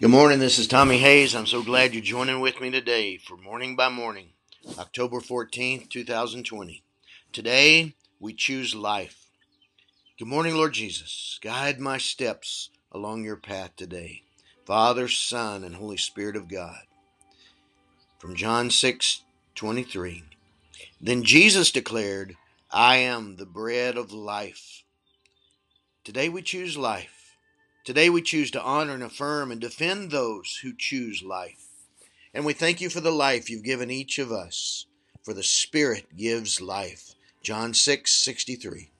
Good morning. This is Tommy Hayes. I'm so glad you're joining with me today for Morning by Morning, October 14th, 2020. Today, we choose life. Good morning, Lord Jesus. Guide my steps along your path today. Father, Son, and Holy Spirit of God. From John 6 23. Then Jesus declared, I am the bread of life. Today we choose life. Today we choose to honor and affirm and defend those who choose life. And we thank you for the life you've given each of us, for the Spirit gives life. John 6 63.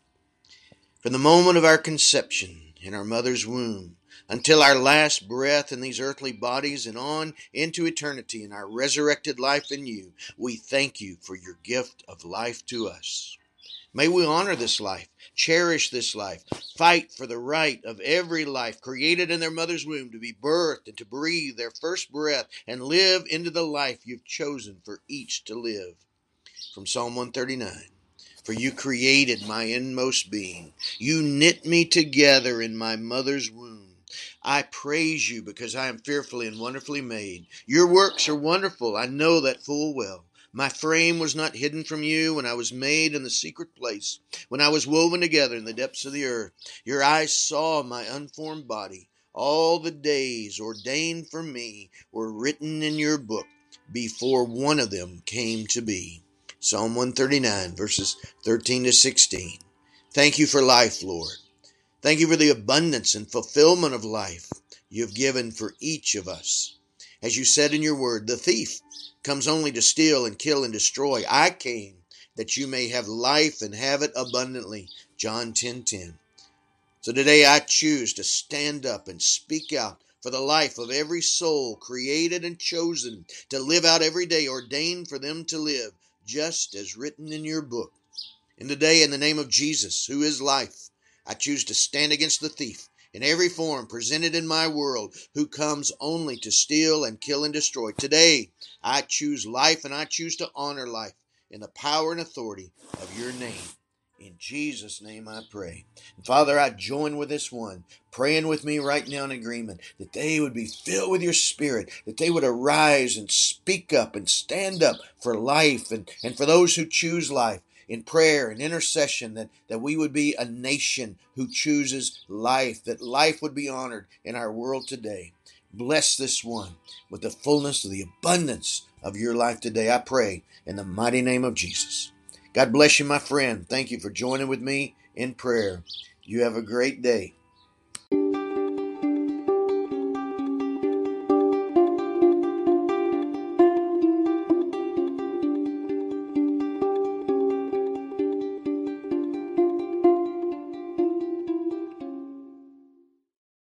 From the moment of our conception in our mother's womb until our last breath in these earthly bodies and on into eternity in our resurrected life in you, we thank you for your gift of life to us. May we honor this life, cherish this life, fight for the right of every life created in their mother's womb to be birthed and to breathe their first breath and live into the life you've chosen for each to live. From Psalm 139 For you created my inmost being, you knit me together in my mother's womb. I praise you because I am fearfully and wonderfully made. Your works are wonderful, I know that full well. My frame was not hidden from you when I was made in the secret place, when I was woven together in the depths of the earth. Your eyes saw my unformed body. All the days ordained for me were written in your book before one of them came to be. Psalm 139, verses 13 to 16. Thank you for life, Lord. Thank you for the abundance and fulfillment of life you have given for each of us. As you said in your word, the thief comes only to steal and kill and destroy. I came that you may have life and have it abundantly. John 10:10. 10, 10. So today I choose to stand up and speak out for the life of every soul created and chosen to live out every day ordained for them to live, just as written in your book. And today, in the name of Jesus, who is life, I choose to stand against the thief in every form presented in my world who comes only to steal and kill and destroy. Today, I choose life and I choose to honor life in the power and authority of your name. In Jesus' name I pray. And Father, I join with this one, praying with me right now in agreement that they would be filled with your spirit, that they would arise and speak up and stand up for life and, and for those who choose life in prayer and intercession that, that we would be a nation who chooses life, that life would be honored in our world today. Bless this one with the fullness of the abundance of your life today. I pray in the mighty name of Jesus. God bless you, my friend. Thank you for joining with me in prayer. You have a great day.